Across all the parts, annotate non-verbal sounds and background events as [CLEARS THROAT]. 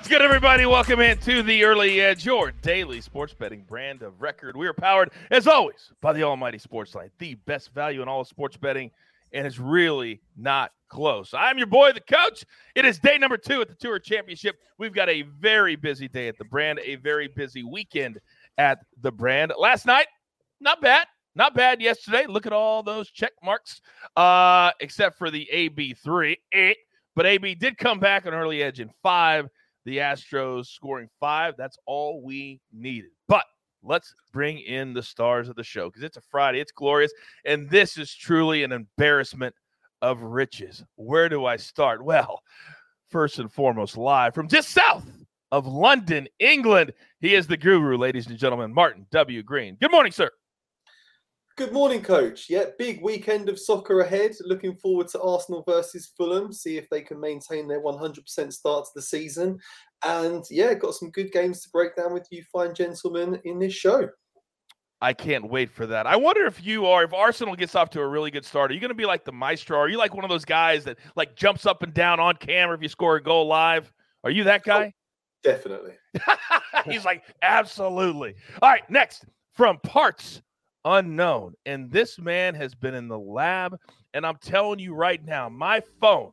What's good, everybody? Welcome into the Early Edge, your daily sports betting brand of record. We are powered, as always, by the Almighty Sportsline, the best value in all sports betting, and it's really not close. I'm your boy, the coach. It is day number two at the Tour Championship. We've got a very busy day at the brand, a very busy weekend at the brand. Last night, not bad. Not bad yesterday. Look at all those check marks, uh, except for the AB3. Eh. But AB did come back on early edge in five the Astros scoring five. That's all we needed. But let's bring in the stars of the show because it's a Friday. It's glorious. And this is truly an embarrassment of riches. Where do I start? Well, first and foremost, live from just south of London, England, he is the guru, ladies and gentlemen, Martin W. Green. Good morning, sir. Good morning, coach. Yeah, big weekend of soccer ahead. Looking forward to Arsenal versus Fulham, see if they can maintain their 100% start to the season. And yeah, got some good games to break down with you, fine gentlemen, in this show. I can't wait for that. I wonder if you are, if Arsenal gets off to a really good start, are you going to be like the maestro? Are you like one of those guys that like jumps up and down on camera if you score a goal live? Are you that guy? Oh, definitely. [LAUGHS] He's like, absolutely. All right, next from parts unknown. And this man has been in the lab. And I'm telling you right now, my phone,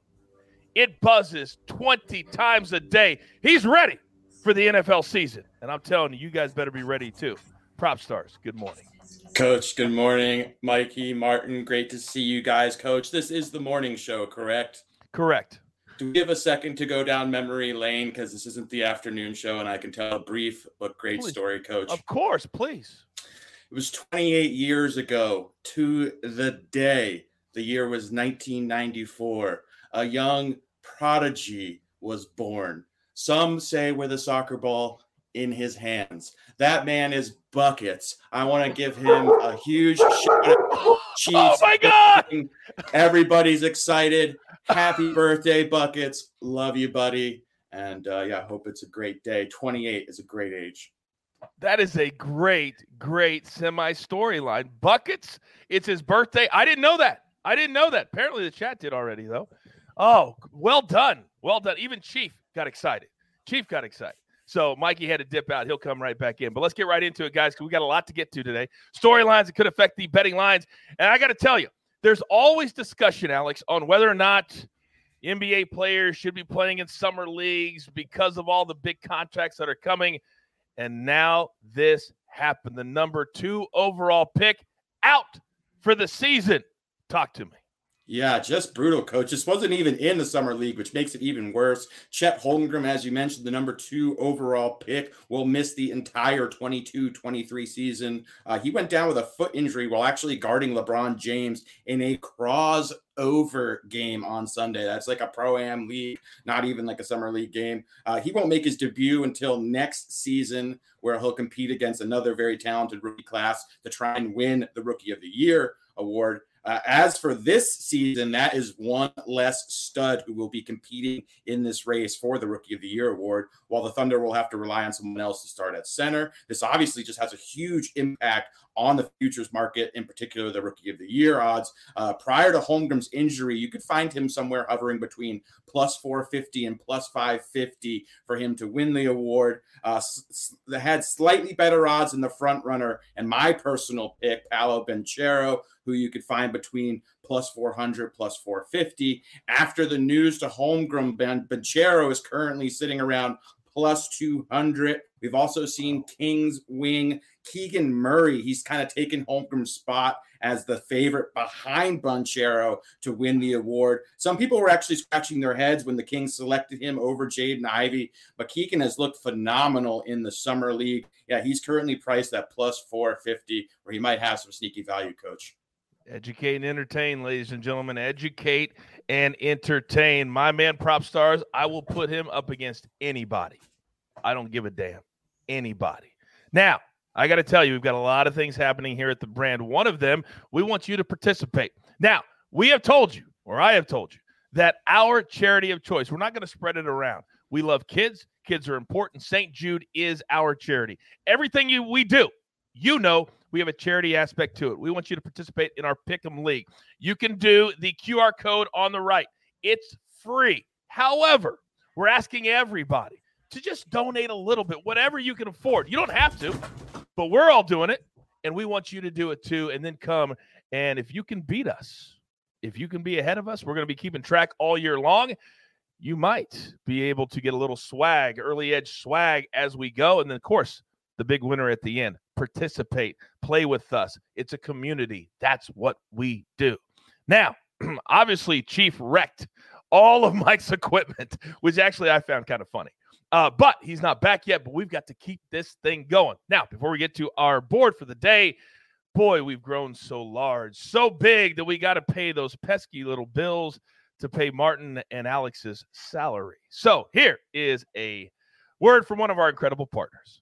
it buzzes 20 times a day. He's ready for the NFL season. And I'm telling you, you guys better be ready too. Prop stars, good morning. Coach, good morning. Mikey, Martin, great to see you guys. Coach, this is the morning show, correct? Correct. Do we have a second to go down memory lane? Because this isn't the afternoon show, and I can tell a brief but great Please. story, Coach. Of course, please. It was 28 years ago to the day. The year was 1994. A young prodigy was born. Some say with a soccer ball in his hands. That man is buckets. I want to give him a huge shout out. Chiefs. [LAUGHS] Oh my God. Everybody's excited. Happy birthday, buckets. Love you, buddy. And uh, yeah, hope it's a great day. 28 is a great age. That is a great, great semi storyline. Buckets, it's his birthday. I didn't know that. I didn't know that. Apparently, the chat did already, though. Oh, well done. Well done. Even Chief got excited. Chief got excited. So Mikey had to dip out. He'll come right back in. But let's get right into it, guys, because we got a lot to get to today. Storylines that could affect the betting lines. And I got to tell you, there's always discussion, Alex, on whether or not NBA players should be playing in summer leagues because of all the big contracts that are coming. And now this happened. The number two overall pick out for the season. Talk to me. Yeah, just brutal, coach. This wasn't even in the summer league, which makes it even worse. Chet Holmgren, as you mentioned, the number two overall pick, will miss the entire 22 23 season. Uh, he went down with a foot injury while actually guarding LeBron James in a crossover game on Sunday. That's like a pro am league, not even like a summer league game. Uh, he won't make his debut until next season, where he'll compete against another very talented rookie class to try and win the Rookie of the Year award. Uh, as for this season, that is one less stud who will be competing in this race for the Rookie of the Year award, while the Thunder will have to rely on someone else to start at center. This obviously just has a huge impact on the futures market, in particular the Rookie of the Year odds. Uh, prior to Holmgren's injury, you could find him somewhere hovering between plus 450 and plus 550 for him to win the award. Uh, s- had slightly better odds in the front runner, and my personal pick, Paolo Banchero, who you could find between plus 400, plus 450. After the news to Holmgren, ben, Banchero is currently sitting around plus 200. We've also seen Kings wing Keegan Murray. He's kind of taken Holmgren's spot as the favorite behind Banchero to win the award. Some people were actually scratching their heads when the Kings selected him over Jaden Ivey, but Keegan has looked phenomenal in the summer league. Yeah, he's currently priced at plus 450, where he might have some sneaky value, coach. Educate and entertain, ladies and gentlemen. Educate and entertain. My man, Prop Stars, I will put him up against anybody. I don't give a damn. Anybody. Now, I got to tell you, we've got a lot of things happening here at the brand. One of them, we want you to participate. Now, we have told you, or I have told you, that our charity of choice, we're not going to spread it around. We love kids. Kids are important. St. Jude is our charity. Everything you, we do, you know, we have a charity aspect to it. We want you to participate in our Pick'em League. You can do the QR code on the right. It's free. However, we're asking everybody to just donate a little bit, whatever you can afford. You don't have to, but we're all doing it, and we want you to do it too. And then come and if you can beat us, if you can be ahead of us, we're going to be keeping track all year long. You might be able to get a little swag, early edge swag as we go. And then, of course, the big winner at the end. Participate, play with us. It's a community. That's what we do. Now, [CLEARS THROAT] obviously, Chief wrecked all of [LAUGHS] Mike's equipment, which actually I found kind of funny. Uh, but he's not back yet, but we've got to keep this thing going. Now, before we get to our board for the day, boy, we've grown so large, so big that we got to pay those pesky little bills to pay Martin and Alex's salary. So here is a word from one of our incredible partners.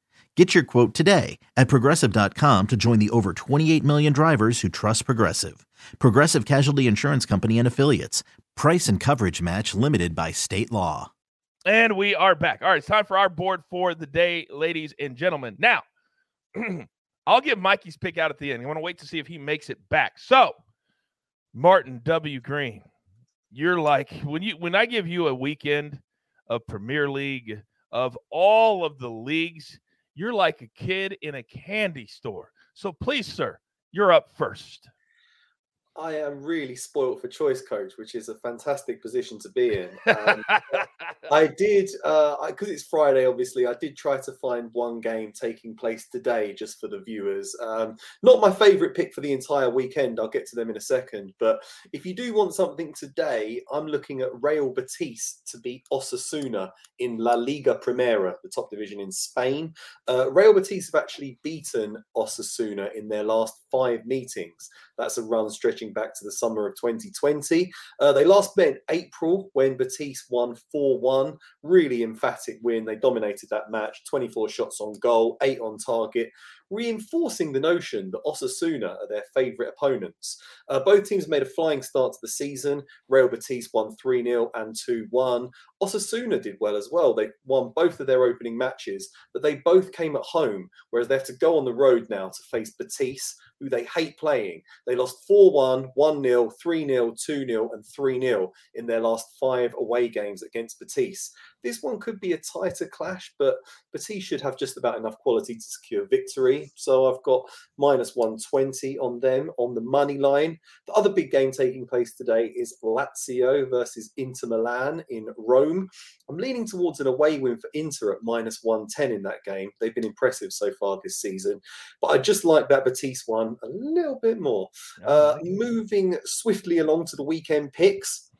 Get your quote today at progressive.com to join the over 28 million drivers who trust Progressive. Progressive Casualty Insurance Company and Affiliates. Price and coverage match limited by state law. And we are back. All right, it's time for our board for the day, ladies and gentlemen. Now, [CLEARS THROAT] I'll give Mikey's pick out at the end. I want to wait to see if he makes it back. So, Martin W. Green, you're like when you when I give you a weekend of Premier League of all of the leagues, you're like a kid in a candy store. So please, sir, you're up first. I am really spoilt for choice coach, which is a fantastic position to be in. Um, [LAUGHS] I did, because uh, it's Friday, obviously, I did try to find one game taking place today just for the viewers. Um, not my favourite pick for the entire weekend. I'll get to them in a second. But if you do want something today, I'm looking at Real Betis to beat Osasuna in La Liga Primera, the top division in Spain. Uh, Real Betis have actually beaten Osasuna in their last five meetings. That's a run stretching back to the summer of 2020. Uh, they last met in April when Betis won 4 1. Really emphatic win. They dominated that match 24 shots on goal, 8 on target, reinforcing the notion that Osasuna are their favourite opponents. Uh, both teams made a flying start to the season. Real Betis won 3 0 and 2 1. Osasuna did well as well. They won both of their opening matches, but they both came at home, whereas they have to go on the road now to face Betis, who they hate playing. They lost 4 1, 1 0, 3 0, 2 0, and 3 0 in their last five away games against Betis. This one could be a tighter clash, but Betis should have just about enough quality to secure victory. So I've got minus 120 on them on the money line. The other big game taking place today is Lazio versus Inter Milan in Rome. I'm leaning towards an away win for Inter at minus 110 in that game. They've been impressive so far this season, but I just like that Betis one a little bit more. Uh, moving swiftly along to the weekend picks.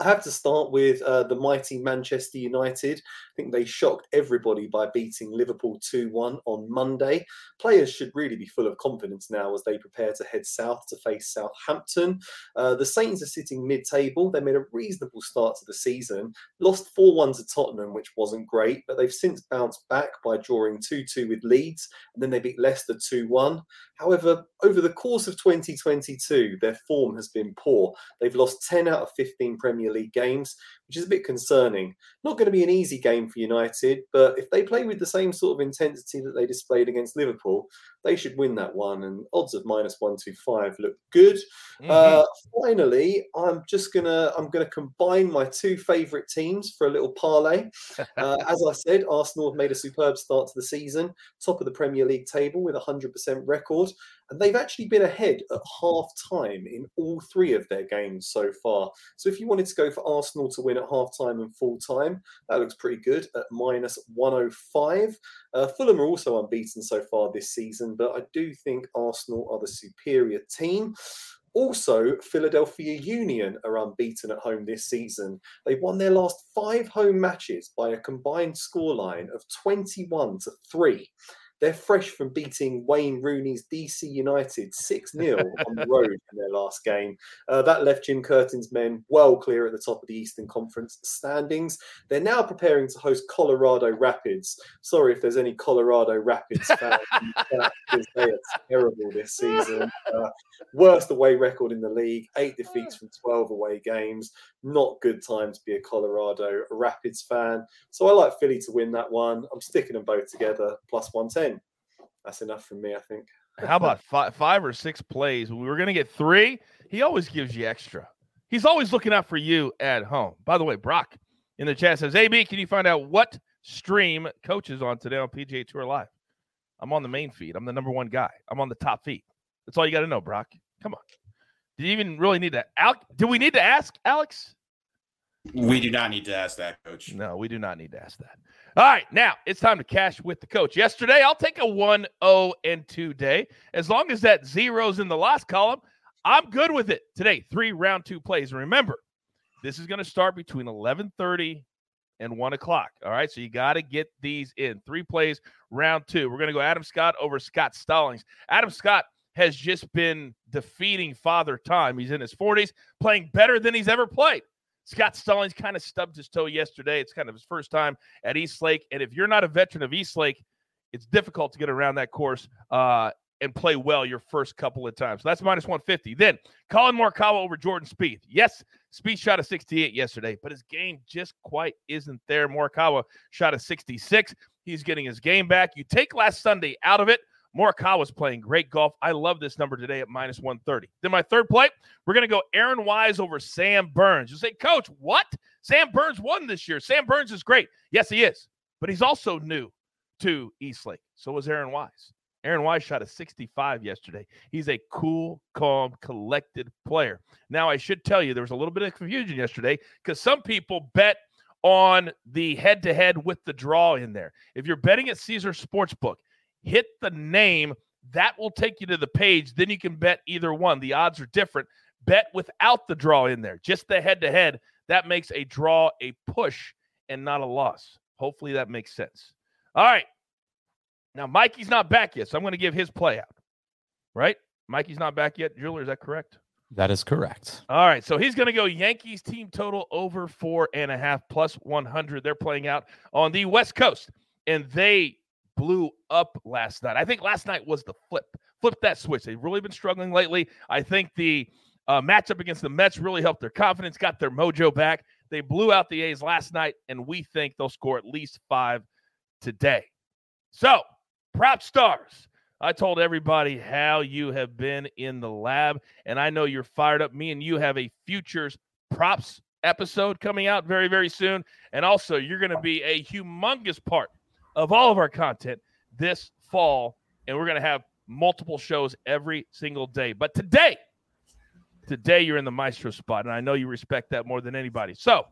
I have to start with uh, the mighty Manchester United. Think they shocked everybody by beating Liverpool 2 1 on Monday. Players should really be full of confidence now as they prepare to head south to face Southampton. Uh, the Saints are sitting mid table. They made a reasonable start to the season, lost 4 1 to Tottenham, which wasn't great, but they've since bounced back by drawing 2 2 with Leeds, and then they beat Leicester 2 1. However, over the course of 2022, their form has been poor. They've lost 10 out of 15 Premier League games, which is a bit concerning. Not going to be an easy game for United, but if they play with the same sort of intensity that they displayed against Liverpool, they should win that one. And odds of minus 125 look good. Mm-hmm. Uh, finally, I'm just gonna I'm gonna combine my two favourite teams for a little parlay. [LAUGHS] Uh, as I said, Arsenal have made a superb start to the season, top of the Premier League table with a 100% record. And they've actually been ahead at half time in all three of their games so far. So if you wanted to go for Arsenal to win at half time and full time, that looks pretty good at minus 105. Uh, Fulham are also unbeaten so far this season, but I do think Arsenal are the superior team. Also, Philadelphia Union are unbeaten at home this season. They've won their last five home matches by a combined scoreline of 21 to 3. They're fresh from beating Wayne Rooney's DC United 6 0 [LAUGHS] on the road in their last game. Uh, that left Jim Curtin's men well clear at the top of the Eastern Conference standings. They're now preparing to host Colorado Rapids. Sorry if there's any Colorado Rapids [LAUGHS] fans, because they are terrible this season. Uh, worst away record in the league, eight defeats from 12 away games. Not good time to be a Colorado Rapids fan. So I like Philly to win that one. I'm sticking them both together, plus 110 that's enough for me, I think. How about [LAUGHS] five, five or six plays? We were going to get three. He always gives you extra. He's always looking out for you at home. By the way, Brock in the chat says, AB, can you find out what stream coach is on today on PGA Tour Live? I'm on the main feed. I'm the number one guy. I'm on the top feed. That's all you got to know, Brock. Come on. Do you even really need to? Al- do we need to ask Alex? We do not need to ask that, coach. No, we do not need to ask that. All right, now it's time to cash with the coach. Yesterday, I'll take a 1 0 and 2 day. As long as that zero's in the last column, I'm good with it. Today, three round two plays. Remember, this is going to start between 11:30 and 1 o'clock. All right, so you got to get these in. Three plays, round two. We're going to go Adam Scott over Scott Stallings. Adam Scott has just been defeating Father Time. He's in his 40s, playing better than he's ever played. Scott Stallings kind of stubbed his toe yesterday. It's kind of his first time at East Lake. And if you're not a veteran of East Lake, it's difficult to get around that course uh, and play well your first couple of times. So that's minus 150. Then Collin Morikawa over Jordan Spieth. Yes, Spieth shot a 68 yesterday, but his game just quite isn't there. Morikawa shot a 66. He's getting his game back. You take last Sunday out of it. Morikawa's playing great golf. I love this number today at minus 130. Then my third play, we're going to go Aaron Wise over Sam Burns. You say, Coach, what? Sam Burns won this year. Sam Burns is great. Yes, he is. But he's also new to Eastlake. So was Aaron Wise. Aaron Wise shot a 65 yesterday. He's a cool, calm, collected player. Now, I should tell you, there was a little bit of confusion yesterday because some people bet on the head to head with the draw in there. If you're betting at Caesar Sportsbook, hit the name. That will take you to the page. Then you can bet either one. The odds are different. Bet without the draw in there, just the head to head. That makes a draw a push and not a loss. Hopefully that makes sense. All right. Now, Mikey's not back yet, so I'm going to give his play out. Right? Mikey's not back yet. Jeweler, is that correct? That is correct. All right. So he's going to go Yankees team total over four and a half plus 100. They're playing out on the West Coast, and they blew up last night. I think last night was the flip. Flip that switch. They've really been struggling lately. I think the uh, matchup against the Mets really helped their confidence, got their mojo back. They blew out the A's last night, and we think they'll score at least five today. So, prop stars. I told everybody how you have been in the lab, and I know you're fired up. Me and you have a futures props episode coming out very, very soon. And also, you're going to be a humongous part of all of our content this fall. And we're going to have multiple shows every single day. But today, today you're in the maestro spot. And I know you respect that more than anybody. So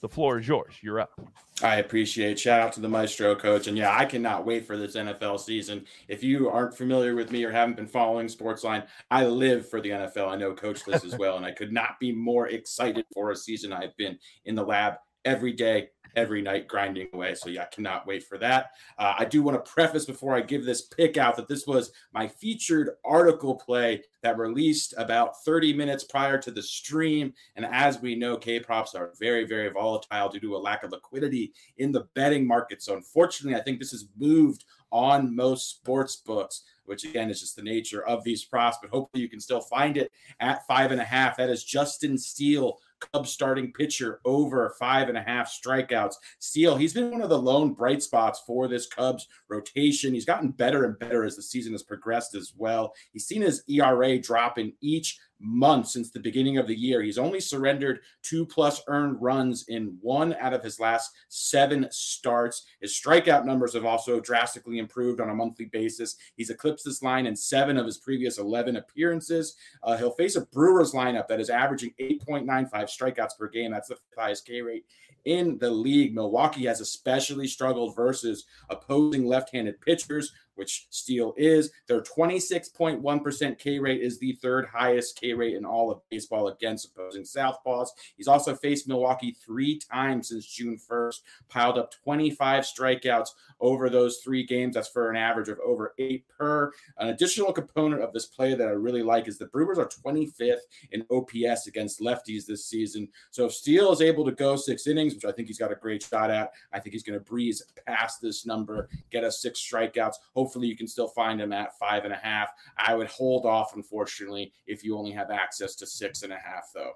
The floor is yours. You're up. I appreciate. Shout out to the Maestro coach, and yeah, I cannot wait for this NFL season. If you aren't familiar with me or haven't been following Sportsline, I live for the NFL. I know Coach this as well, and I could not be more excited for a season. I've been in the lab every day, every night grinding away. So yeah, I cannot wait for that. Uh, I do want to preface before I give this pick out that this was my featured article play that released about 30 minutes prior to the stream. And as we know, K props are very, very volatile due to a lack of liquidity in the betting market. So unfortunately, I think this has moved on most sports books which again is just the nature of these props. But hopefully, you can still find it at five and a half. That is Justin Steele Cubs starting pitcher over five and a half strikeouts. Steele, he's been one of the lone bright spots for this Cubs rotation. He's gotten better and better as the season has progressed as well. He's seen his ERA drop in each month since the beginning of the year. He's only surrendered two plus earned runs in one out of his last seven starts. His strikeout numbers have also drastically improved on a monthly basis. He's eclipsed this line in seven of his previous 11 appearances. Uh, he'll face a Brewers lineup that is averaging 8.95 strikeouts per game. That's the highest K rate in the league. Milwaukee has especially struggled versus opposing left handed pitchers which Steele is. Their 26.1% K rate is the third highest K rate in all of baseball against opposing Southpaws. He's also faced Milwaukee three times since June 1st, piled up 25 strikeouts over those three games. That's for an average of over eight per. An additional component of this play that I really like is the Brewers are 25th in OPS against lefties this season. So if Steele is able to go six innings, which I think he's got a great shot at, I think he's going to breeze past this number, get us six strikeouts. Hopefully hopefully you can still find him at five and a half. I would hold off, unfortunately, if you only have access to six and a half, though.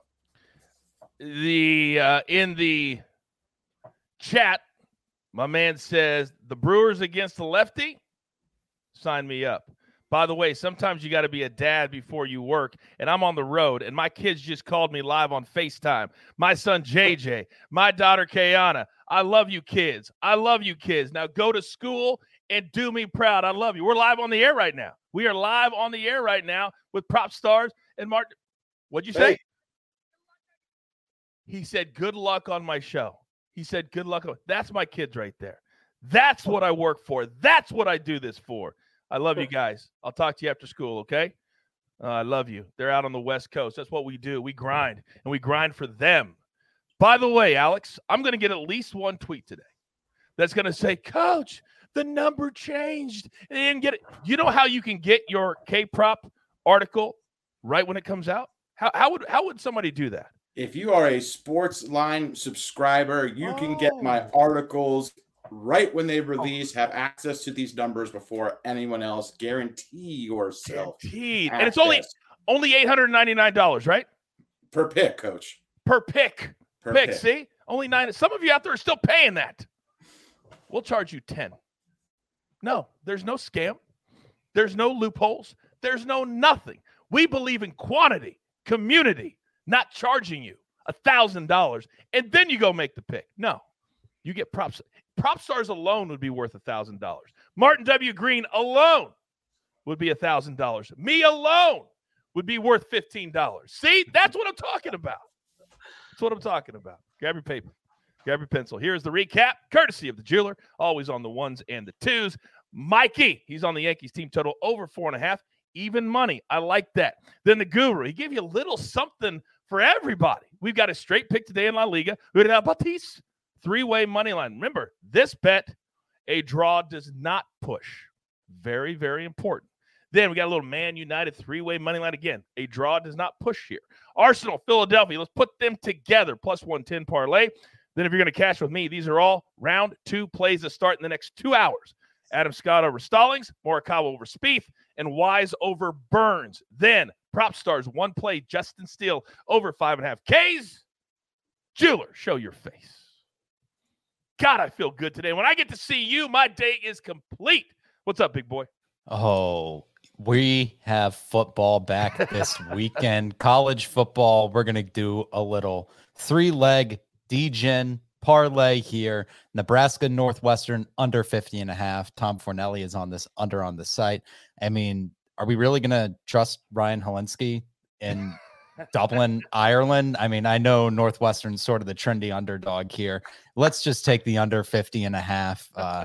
The uh, in the chat, my man says the Brewers against the lefty. Sign me up. By the way, sometimes you got to be a dad before you work, and I'm on the road, and my kids just called me live on FaceTime. My son JJ, my daughter Kayana. I love you, kids. I love you, kids. Now go to school and do me proud. I love you. We're live on the air right now. We are live on the air right now with Prop Stars and Mark. What'd you say? Hey. He said, Good luck on my show. He said, Good luck. That's my kids right there. That's what I work for. That's what I do this for. I love you guys. I'll talk to you after school, okay? Uh, I love you. They're out on the West Coast. That's what we do. We grind and we grind for them. By the way, Alex, I'm going to get at least one tweet today that's going to say, Coach, the number changed. They didn't get it. You know how you can get your K prop article right when it comes out? How, how would how would somebody do that? If you are a sports line subscriber, you oh. can get my oh. articles right when they oh. release, have access to these numbers before anyone else. Guarantee yourself. Guaranteed. And it's only only $899, right? Per pick, coach. Per pick. Per pick. pick. See? Only nine. Some of you out there are still paying that. We'll charge you 10. No, there's no scam. There's no loopholes. There's no nothing. We believe in quantity, community, not charging you a thousand dollars and then you go make the pick. No, you get props. Prop stars alone would be worth a thousand dollars. Martin W. Green alone would be a thousand dollars. Me alone would be worth fifteen dollars. See, that's what I'm talking about. That's what I'm talking about. Grab your paper. Grab your pencil. Here's the recap, courtesy of the jeweler, always on the ones and the twos. Mikey, he's on the Yankees team total over four and a half, even money. I like that. Then the guru, he gave you a little something for everybody. We've got a straight pick today in La Liga. Udinal Betis, three-way money line. Remember, this bet, a draw does not push. Very, very important. Then we got a little Man United three-way money line again. A draw does not push here. Arsenal, Philadelphia. Let's put them together. Plus 110 parlay. Then, if you're going to cash with me, these are all round two plays that start in the next two hours. Adam Scott over Stallings, Morikawa over Spieth, and Wise over Burns. Then prop stars one play Justin Steele over five and a half Ks. Jeweler, show your face. God, I feel good today. When I get to see you, my day is complete. What's up, big boy? Oh, we have football back this [LAUGHS] weekend. College football. We're going to do a little three leg DGen parlay here. Nebraska Northwestern under 50 and a half. Tom Fornelli is on this under on the site. I mean, are we really going to trust Ryan Hilinski in [LAUGHS] Dublin, Ireland. I mean, I know Northwestern's sort of the trendy underdog here. Let's just take the under 50 and a half. Uh,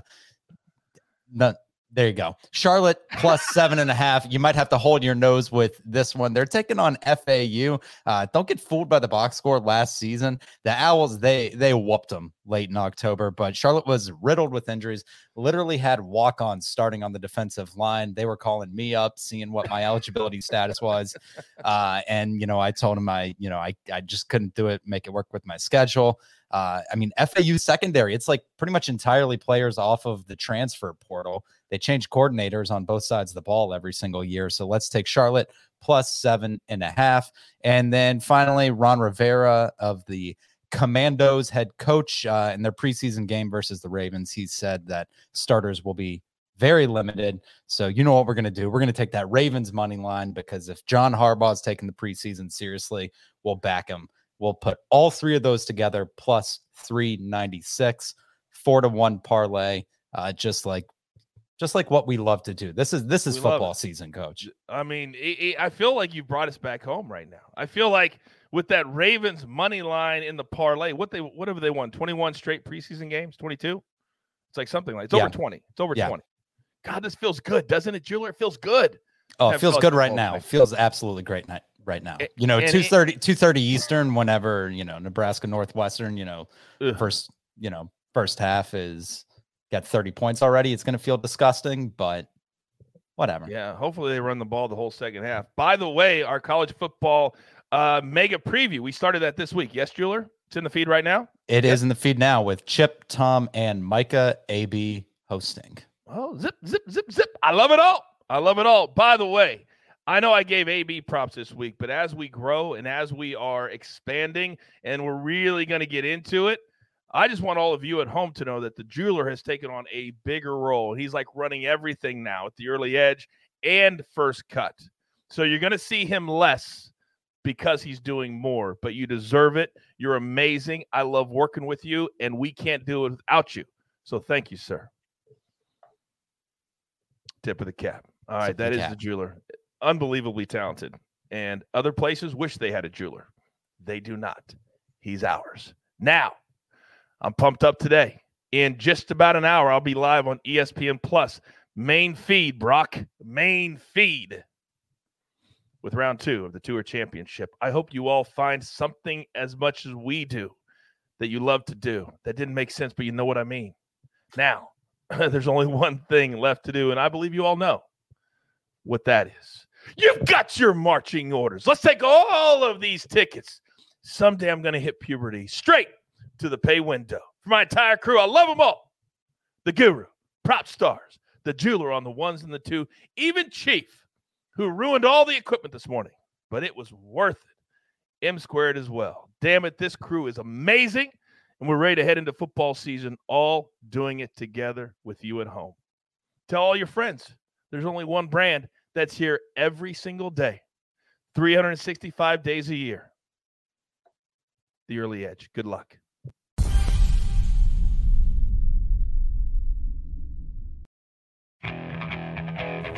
there you go. Charlotte plus [LAUGHS] seven and a half. You might have to hold your nose with this one. They're taking on FAU. Uh, don't get fooled by the box score last season. The Owls, they they whooped them late in October, but Charlotte was riddled with injuries. Literally had walk-ons starting on the defensive line. They were calling me up, seeing what my eligibility [LAUGHS] status was. Uh, and you know, I told them I, you know, I I just couldn't do it, make it work with my schedule. Uh, I mean, FAU secondary, it's like pretty much entirely players off of the transfer portal. They change coordinators on both sides of the ball every single year. So let's take Charlotte plus seven and a half. And then finally, Ron Rivera of the Commanders head coach uh, in their preseason game versus the Ravens. He said that starters will be very limited. So you know what we're going to do? We're going to take that Ravens money line because if John Harbaugh is taking the preseason seriously, we'll back him. We'll put all three of those together plus 396, four to one parlay, uh, just like just like what we love to do. This is this is We football season, coach. I mean, it, it- I feel like you brought us back home right now. I feel like with that Ravens money line in the parlay, what they whatever they won, 21 straight preseason games, 22. It's like something like it's Yeah. over 20. It's over Yeah. 20. God, this feels good, doesn't it, Jeweler? It feels good. Oh, it feels good right now. tonight. Feels absolutely great night right now. You know, and it- 230 230 Eastern whenever, you know, Nebraska Northwestern, you know, Ugh. first, you know, first half is got 30 points already. It's going to feel disgusting, but whatever. Yeah, hopefully they run the ball the whole second half. By the way, our college football uh, mega preview, we started that this week. Yes, Jeweler? It's in the feed right now. It is Yep. in the feed now with Chip, Tom, and Micah AB hosting. Oh, zip, zip, zip, zip. I love it all. I love it all. By the way, I know I gave AB props this week, but as we grow and as we are expanding and we're really going to get into it, I just want all of you at home to know that the jeweler has taken on a bigger role. He's like running everything now at the early edge and first cut. So you're going to see him less because he's doing more, but you deserve it. You're amazing. I love working with you, and we can't do it without you. So thank you, sir. Tip of the cap. All right, Tip that the is cap. the jeweler. Unbelievably talented. And other places wish they had a jeweler. They do not. He's ours. Now, I'm pumped up today. In just about an hour, I'll be live on ESPN Plus. Main feed, Brock. Main feed with round two of the Tour Championship. I hope you all find something as much as we do that you love to do. That didn't make sense, but you know what I mean. Now, [CLEARS THROAT] there's only one thing left to do, and I believe you all know what that is. You've got your marching orders. Let's take all of these tickets. Someday I'm going to hit puberty straight to the pay window. For my entire crew, I love them all. The guru, prop stars, the jeweler on the ones and the two, even Chief, who ruined all the equipment this morning, but it was worth it. M squared as well. Damn it, this crew is amazing, and we're ready to head into football season, all doing it together with you at home. Tell all your friends there's only one brand that's here every single day, 365 days a year. The early edge. Good luck.